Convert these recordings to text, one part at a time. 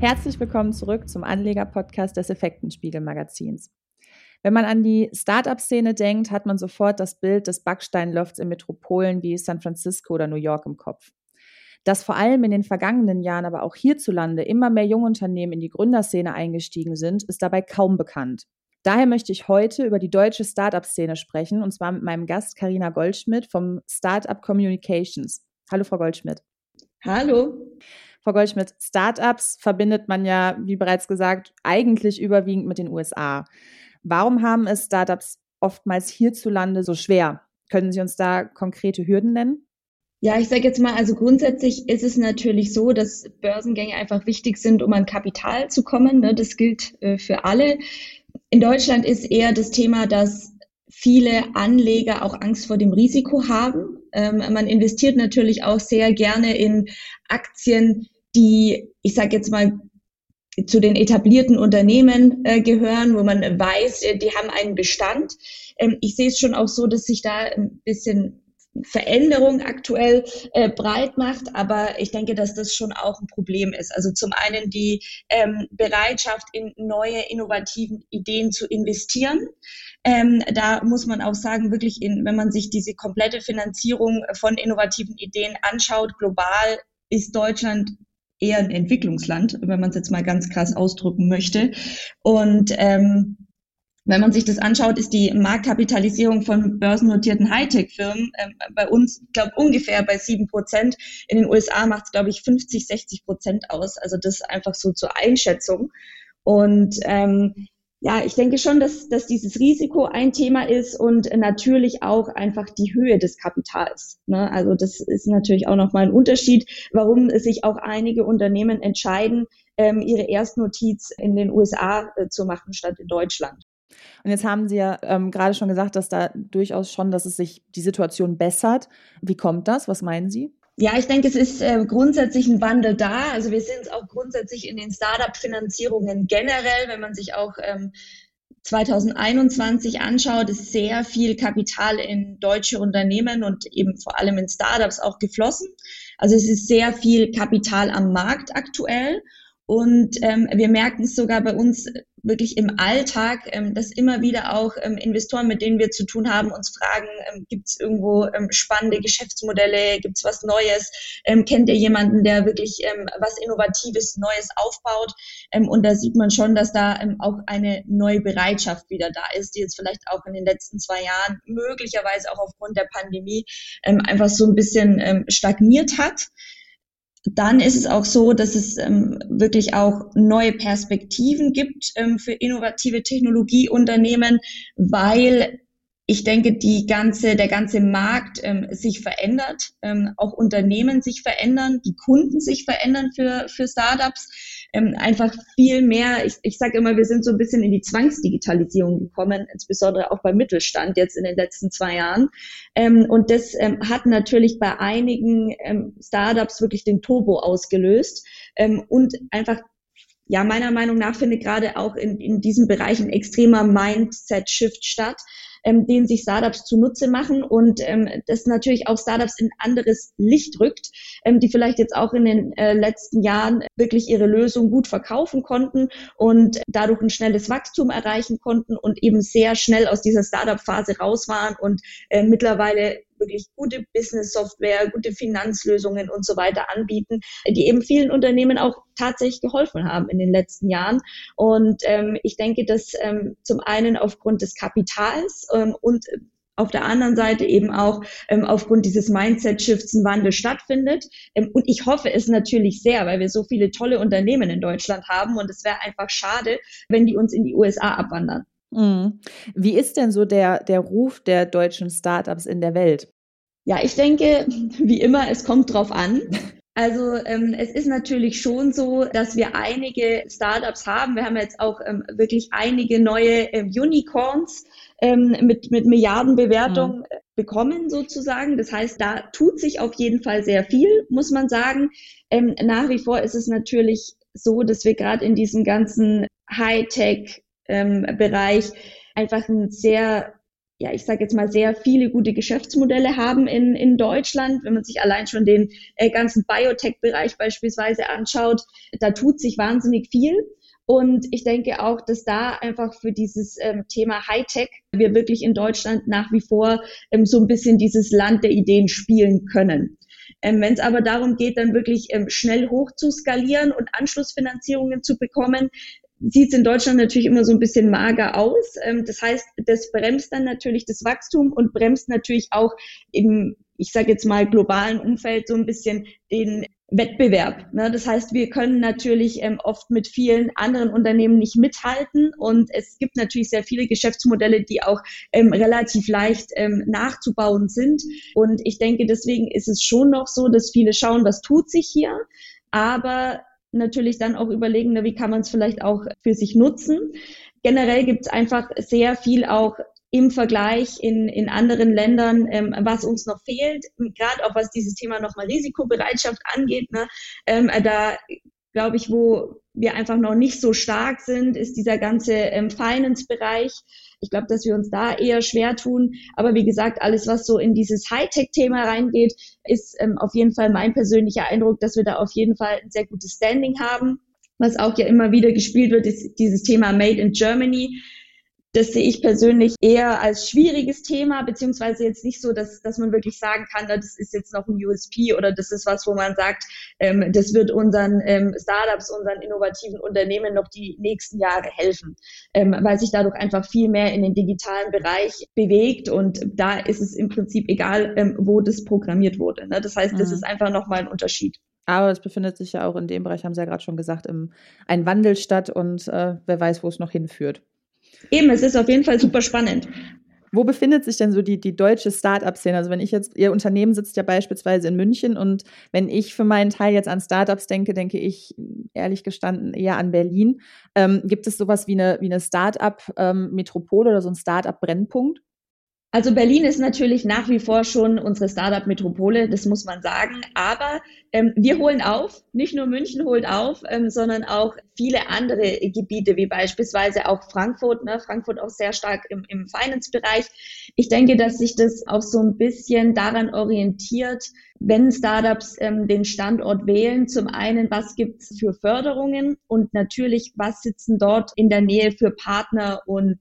Herzlich willkommen zurück zum Anleger-Podcast des Effektenspiegel-Magazins. Wenn man an die Startup-Szene denkt, hat man sofort das Bild des Backsteinlofts in Metropolen wie San Francisco oder New York im Kopf. Dass vor allem in den vergangenen Jahren aber auch hierzulande immer mehr Jungunternehmen in die Gründerszene eingestiegen sind, ist dabei kaum bekannt. Daher möchte ich heute über die deutsche Startup-Szene sprechen, und zwar mit meinem Gast Karina Goldschmidt vom Startup Communications. Hallo, Frau Goldschmidt. Hallo. Frau Goldschmidt, Startups verbindet man ja, wie bereits gesagt, eigentlich überwiegend mit den USA. Warum haben es Startups oftmals hierzulande so schwer? Können Sie uns da konkrete Hürden nennen? Ja, ich sage jetzt mal, also grundsätzlich ist es natürlich so, dass Börsengänge einfach wichtig sind, um an Kapital zu kommen. Ne? Das gilt äh, für alle. In Deutschland ist eher das Thema, dass viele Anleger auch Angst vor dem Risiko haben. Ähm, man investiert natürlich auch sehr gerne in Aktien, die, ich sage jetzt mal, zu den etablierten Unternehmen äh, gehören, wo man weiß, äh, die haben einen Bestand. Ähm, ich sehe es schon auch so, dass sich da ein bisschen Veränderung aktuell äh, breit macht, aber ich denke, dass das schon auch ein Problem ist. Also zum einen die ähm, Bereitschaft, in neue innovativen Ideen zu investieren. Ähm, da muss man auch sagen, wirklich, in, wenn man sich diese komplette Finanzierung von innovativen Ideen anschaut, global ist Deutschland eher ein Entwicklungsland, wenn man es jetzt mal ganz krass ausdrücken möchte. Und ähm, wenn man sich das anschaut, ist die Marktkapitalisierung von börsennotierten Hightech-Firmen ähm, bei uns, glaube ungefähr bei sieben Prozent. In den USA macht es, glaube ich, 50, 60 Prozent aus. Also das einfach so zur Einschätzung. Und ähm, ja, ich denke schon, dass, dass dieses Risiko ein Thema ist und natürlich auch einfach die Höhe des Kapitals. Ne? Also das ist natürlich auch nochmal ein Unterschied, warum sich auch einige Unternehmen entscheiden, ähm, ihre Erstnotiz in den USA äh, zu machen statt in Deutschland. Und jetzt haben Sie ja ähm, gerade schon gesagt, dass da durchaus schon, dass es sich die Situation bessert. Wie kommt das? Was meinen Sie? Ja, ich denke, es ist äh, grundsätzlich ein Wandel da. Also wir es auch grundsätzlich in den Startup-Finanzierungen generell, wenn man sich auch ähm, 2021 anschaut, ist sehr viel Kapital in deutsche Unternehmen und eben vor allem in Startups auch geflossen. Also es ist sehr viel Kapital am Markt aktuell. Und ähm, wir merken es sogar bei uns wirklich im Alltag, ähm, dass immer wieder auch ähm, Investoren, mit denen wir zu tun haben, uns fragen, ähm, gibt es irgendwo ähm, spannende Geschäftsmodelle, gibt es was Neues, ähm, kennt ihr jemanden, der wirklich ähm, was Innovatives, Neues aufbaut? Ähm, und da sieht man schon, dass da ähm, auch eine neue Bereitschaft wieder da ist, die jetzt vielleicht auch in den letzten zwei Jahren möglicherweise auch aufgrund der Pandemie ähm, einfach so ein bisschen ähm, stagniert hat dann ist es auch so, dass es ähm, wirklich auch neue Perspektiven gibt ähm, für innovative Technologieunternehmen, weil ich denke, die ganze, der ganze Markt ähm, sich verändert, ähm, auch Unternehmen sich verändern, die Kunden sich verändern für, für Startups ähm, einfach viel mehr, ich, ich sage immer, wir sind so ein bisschen in die Zwangsdigitalisierung gekommen, insbesondere auch beim Mittelstand jetzt in den letzten zwei Jahren. Ähm, und das ähm, hat natürlich bei einigen ähm, Startups wirklich den Turbo ausgelöst ähm, und einfach ja, meiner Meinung nach findet gerade auch in, in diesem Bereich ein extremer Mindset-Shift statt ähm, den sich Startups zunutze machen und ähm, das natürlich auch Startups in anderes Licht rückt, ähm, die vielleicht jetzt auch in den äh, letzten Jahren wirklich ihre Lösung gut verkaufen konnten und dadurch ein schnelles Wachstum erreichen konnten und eben sehr schnell aus dieser Startup-Phase raus waren und äh, mittlerweile wirklich gute Business-Software, gute Finanzlösungen und so weiter anbieten, die eben vielen Unternehmen auch tatsächlich geholfen haben in den letzten Jahren. Und ähm, ich denke, dass ähm, zum einen aufgrund des Kapitals ähm, und auf der anderen Seite eben auch ähm, aufgrund dieses Mindset-Shifts ein Wandel stattfindet. Ähm, und ich hoffe es natürlich sehr, weil wir so viele tolle Unternehmen in Deutschland haben und es wäre einfach schade, wenn die uns in die USA abwandern. Mhm. Wie ist denn so der, der Ruf der deutschen Startups in der Welt? Ja, ich denke, wie immer, es kommt drauf an. Also ähm, es ist natürlich schon so, dass wir einige Startups haben. Wir haben jetzt auch ähm, wirklich einige neue ähm, Unicorns ähm, mit, mit Milliardenbewertung mhm. bekommen sozusagen. Das heißt, da tut sich auf jeden Fall sehr viel, muss man sagen. Ähm, nach wie vor ist es natürlich so, dass wir gerade in diesem ganzen Hightech ähm, Bereich einfach ein sehr ja, ich sage jetzt mal, sehr viele gute Geschäftsmodelle haben in, in Deutschland. Wenn man sich allein schon den äh, ganzen Biotech-Bereich beispielsweise anschaut, da tut sich wahnsinnig viel. Und ich denke auch, dass da einfach für dieses ähm, Thema Hightech wir wirklich in Deutschland nach wie vor ähm, so ein bisschen dieses Land der Ideen spielen können. Ähm, Wenn es aber darum geht, dann wirklich ähm, schnell hoch zu skalieren und Anschlussfinanzierungen zu bekommen, sieht es in Deutschland natürlich immer so ein bisschen mager aus. Ähm, das heißt, das bremst dann natürlich das Wachstum und bremst natürlich auch im, ich sage jetzt mal, globalen Umfeld so ein bisschen den Wettbewerb. Ne? Das heißt, wir können natürlich ähm, oft mit vielen anderen Unternehmen nicht mithalten und es gibt natürlich sehr viele Geschäftsmodelle, die auch ähm, relativ leicht ähm, nachzubauen sind. Und ich denke, deswegen ist es schon noch so, dass viele schauen, was tut sich hier. Aber natürlich dann auch überlegen, wie kann man es vielleicht auch für sich nutzen. Generell gibt es einfach sehr viel auch im Vergleich in, in anderen Ländern, ähm, was uns noch fehlt, gerade auch was dieses Thema nochmal Risikobereitschaft angeht. Ne, ähm, da glaube ich, wo wir einfach noch nicht so stark sind, ist dieser ganze ähm, Finance-Bereich. Ich glaube, dass wir uns da eher schwer tun. Aber wie gesagt, alles, was so in dieses Hightech-Thema reingeht, ist ähm, auf jeden Fall mein persönlicher Eindruck, dass wir da auf jeden Fall ein sehr gutes Standing haben. Was auch ja immer wieder gespielt wird, ist dieses Thema Made in Germany. Das sehe ich persönlich eher als schwieriges Thema, beziehungsweise jetzt nicht so, dass, dass man wirklich sagen kann, das ist jetzt noch ein USP oder das ist was, wo man sagt, ähm, das wird unseren ähm, Startups, unseren innovativen Unternehmen noch die nächsten Jahre helfen, ähm, weil sich dadurch einfach viel mehr in den digitalen Bereich bewegt und da ist es im Prinzip egal, ähm, wo das programmiert wurde. Ne? Das heißt, das mhm. ist einfach nochmal ein Unterschied. Aber es befindet sich ja auch in dem Bereich, haben Sie ja gerade schon gesagt, im, ein Wandel statt und äh, wer weiß, wo es noch hinführt. Eben, es ist auf jeden Fall super spannend. Wo befindet sich denn so die, die deutsche Start-up-Szene? Also wenn ich jetzt, Ihr Unternehmen sitzt ja beispielsweise in München und wenn ich für meinen Teil jetzt an Startups denke, denke ich ehrlich gestanden eher an Berlin. Ähm, gibt es sowas wie eine, wie eine Start-up-Metropole ähm, oder so ein Start-up-Brennpunkt? Also Berlin ist natürlich nach wie vor schon unsere Startup-Metropole, das muss man sagen. Aber ähm, wir holen auf, nicht nur München holt auf, ähm, sondern auch viele andere Gebiete, wie beispielsweise auch Frankfurt. Ne? Frankfurt auch sehr stark im, im Finance-Bereich. Ich denke, dass sich das auch so ein bisschen daran orientiert, wenn Startups ähm, den Standort wählen. Zum einen, was gibt es für Förderungen und natürlich, was sitzen dort in der Nähe für Partner und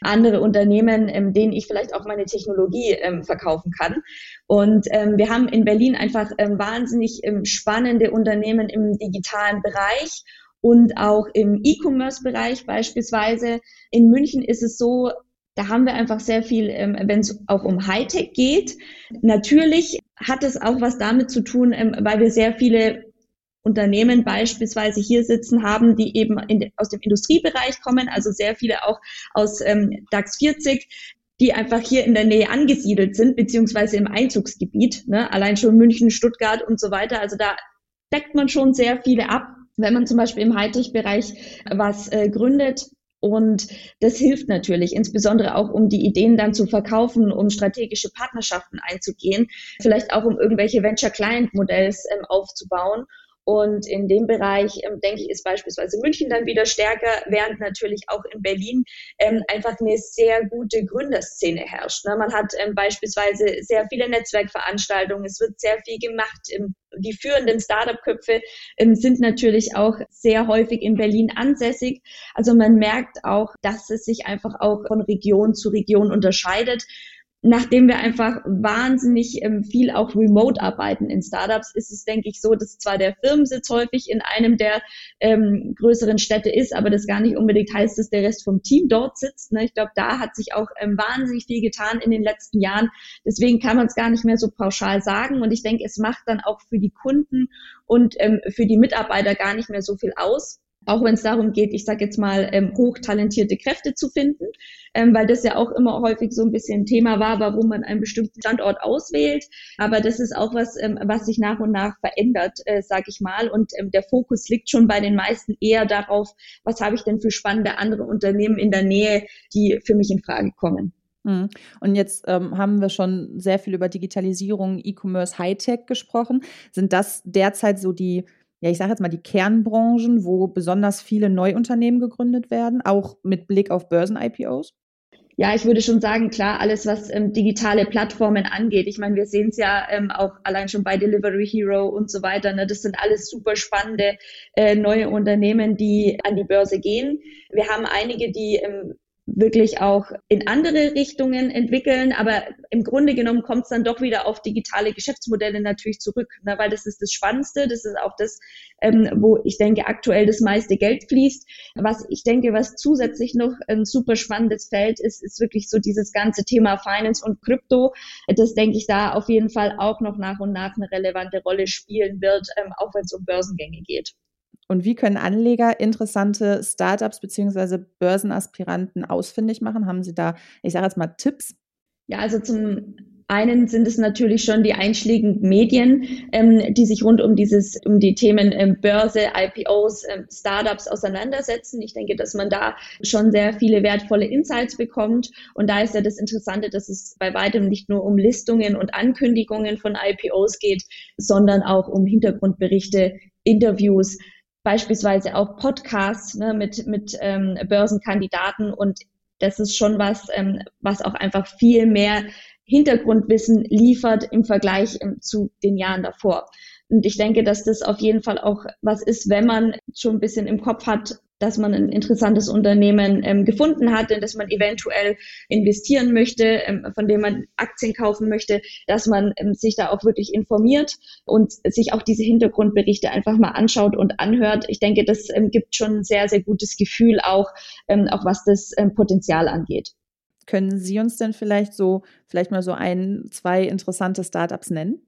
andere Unternehmen, ähm, denen ich vielleicht auch meine Technologie ähm, verkaufen kann. Und ähm, wir haben in Berlin einfach ähm, wahnsinnig ähm, spannende Unternehmen im digitalen Bereich und auch im E-Commerce-Bereich beispielsweise. In München ist es so, da haben wir einfach sehr viel, ähm, wenn es auch um Hightech geht. Natürlich hat es auch was damit zu tun, ähm, weil wir sehr viele Unternehmen beispielsweise hier sitzen haben, die eben in, aus dem Industriebereich kommen, also sehr viele auch aus ähm, DAX 40, die einfach hier in der Nähe angesiedelt sind, beziehungsweise im Einzugsgebiet, ne? allein schon München, Stuttgart und so weiter. Also da deckt man schon sehr viele ab, wenn man zum Beispiel im Hightech-Bereich was äh, gründet. Und das hilft natürlich, insbesondere auch, um die Ideen dann zu verkaufen, um strategische Partnerschaften einzugehen, vielleicht auch um irgendwelche Venture-Client-Modells ähm, aufzubauen. Und in dem Bereich, ähm, denke ich, ist beispielsweise München dann wieder stärker, während natürlich auch in Berlin ähm, einfach eine sehr gute Gründerszene herrscht. Ne? Man hat ähm, beispielsweise sehr viele Netzwerkveranstaltungen, es wird sehr viel gemacht. Ähm, die führenden Startup-Köpfe ähm, sind natürlich auch sehr häufig in Berlin ansässig. Also man merkt auch, dass es sich einfach auch von Region zu Region unterscheidet nachdem wir einfach wahnsinnig ähm, viel auch remote arbeiten in Startups, ist es, denke ich, so, dass zwar der Firmensitz häufig in einem der ähm, größeren Städte ist, aber das gar nicht unbedingt heißt, dass der Rest vom Team dort sitzt. Ne? Ich glaube, da hat sich auch ähm, wahnsinnig viel getan in den letzten Jahren. Deswegen kann man es gar nicht mehr so pauschal sagen. Und ich denke, es macht dann auch für die Kunden und ähm, für die Mitarbeiter gar nicht mehr so viel aus auch wenn es darum geht, ich sage jetzt mal, ähm, hochtalentierte Kräfte zu finden, ähm, weil das ja auch immer häufig so ein bisschen Thema war, warum man einen bestimmten Standort auswählt. Aber das ist auch was, ähm, was sich nach und nach verändert, äh, sage ich mal. Und ähm, der Fokus liegt schon bei den meisten eher darauf, was habe ich denn für spannende andere Unternehmen in der Nähe, die für mich in Frage kommen. Mhm. Und jetzt ähm, haben wir schon sehr viel über Digitalisierung, E-Commerce, Hightech gesprochen. Sind das derzeit so die ja, ich sage jetzt mal, die Kernbranchen, wo besonders viele Neuunternehmen gegründet werden, auch mit Blick auf Börsen-IPOs? Ja, ich würde schon sagen, klar, alles, was ähm, digitale Plattformen angeht. Ich meine, wir sehen es ja ähm, auch allein schon bei Delivery Hero und so weiter. Ne? Das sind alles super spannende äh, neue Unternehmen, die an die Börse gehen. Wir haben einige, die ähm, wirklich auch in andere Richtungen entwickeln. Aber im Grunde genommen kommt es dann doch wieder auf digitale Geschäftsmodelle natürlich zurück, ne? weil das ist das Spannendste. Das ist auch das, ähm, wo ich denke, aktuell das meiste Geld fließt. Was ich denke, was zusätzlich noch ein super spannendes Feld ist, ist wirklich so dieses ganze Thema Finance und Krypto. Das denke ich da auf jeden Fall auch noch nach und nach eine relevante Rolle spielen wird, ähm, auch wenn es um Börsengänge geht. Und wie können Anleger interessante Startups bzw. Börsenaspiranten ausfindig machen? Haben Sie da, ich sage jetzt mal, Tipps? Ja, also zum einen sind es natürlich schon die einschlägigen Medien, ähm, die sich rund um dieses, um die Themen ähm, Börse, IPOs, ähm, Startups auseinandersetzen. Ich denke, dass man da schon sehr viele wertvolle Insights bekommt. Und da ist ja das Interessante, dass es bei weitem nicht nur um Listungen und Ankündigungen von IPOs geht, sondern auch um Hintergrundberichte, Interviews, beispielsweise auch Podcasts ne, mit, mit ähm, Börsenkandidaten und das ist schon was, ähm, was auch einfach viel mehr Hintergrundwissen liefert im Vergleich ähm, zu den Jahren davor. Und ich denke, dass das auf jeden Fall auch was ist, wenn man schon ein bisschen im Kopf hat, dass man ein interessantes Unternehmen ähm, gefunden hat, in das man eventuell investieren möchte, ähm, von dem man Aktien kaufen möchte, dass man ähm, sich da auch wirklich informiert und sich auch diese Hintergrundberichte einfach mal anschaut und anhört. Ich denke, das ähm, gibt schon ein sehr, sehr gutes Gefühl auch, ähm, auch was das ähm, Potenzial angeht. Können Sie uns denn vielleicht so, vielleicht mal so ein, zwei interessante Startups nennen?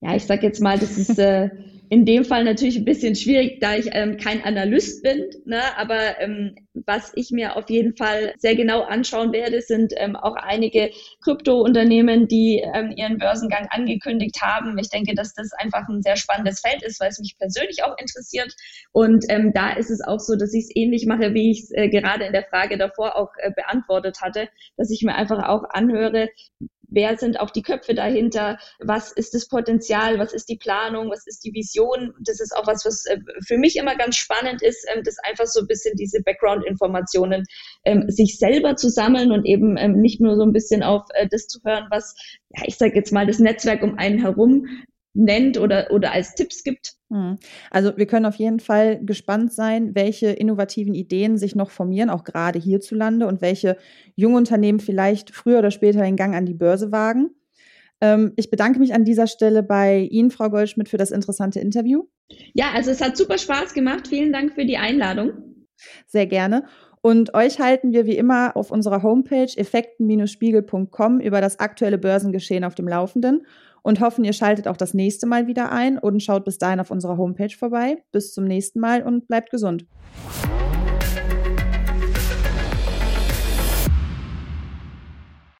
Ja, ich sag jetzt mal, das ist äh, in dem Fall natürlich ein bisschen schwierig, da ich ähm, kein Analyst bin. Ne? Aber ähm, was ich mir auf jeden Fall sehr genau anschauen werde, sind ähm, auch einige Krypto-Unternehmen, die ähm, ihren Börsengang angekündigt haben. Ich denke, dass das einfach ein sehr spannendes Feld ist, weil es mich persönlich auch interessiert. Und ähm, da ist es auch so, dass ich es ähnlich mache, wie ich es äh, gerade in der Frage davor auch äh, beantwortet hatte, dass ich mir einfach auch anhöre, wer sind auch die Köpfe dahinter, was ist das Potenzial, was ist die Planung, was ist die Vision. Das ist auch was, was äh, für mich immer ganz spannend ist, ähm, das einfach so ein bisschen diese Background-Informationen ähm, sich selber zu sammeln und eben ähm, nicht nur so ein bisschen auf äh, das zu hören, was, ja, ich sage jetzt mal, das Netzwerk um einen herum nennt oder, oder als Tipps gibt. Hm. Also wir können auf jeden Fall gespannt sein, welche innovativen Ideen sich noch formieren, auch gerade hierzulande und welche junge Unternehmen vielleicht früher oder später den Gang an die Börse wagen. Ähm, ich bedanke mich an dieser Stelle bei Ihnen, Frau Goldschmidt, für das interessante Interview. Ja, also es hat super Spaß gemacht. Vielen Dank für die Einladung. Sehr gerne. Und euch halten wir wie immer auf unserer Homepage effekten-spiegel.com über das aktuelle Börsengeschehen auf dem Laufenden und hoffen, ihr schaltet auch das nächste Mal wieder ein und schaut bis dahin auf unserer Homepage vorbei. Bis zum nächsten Mal und bleibt gesund.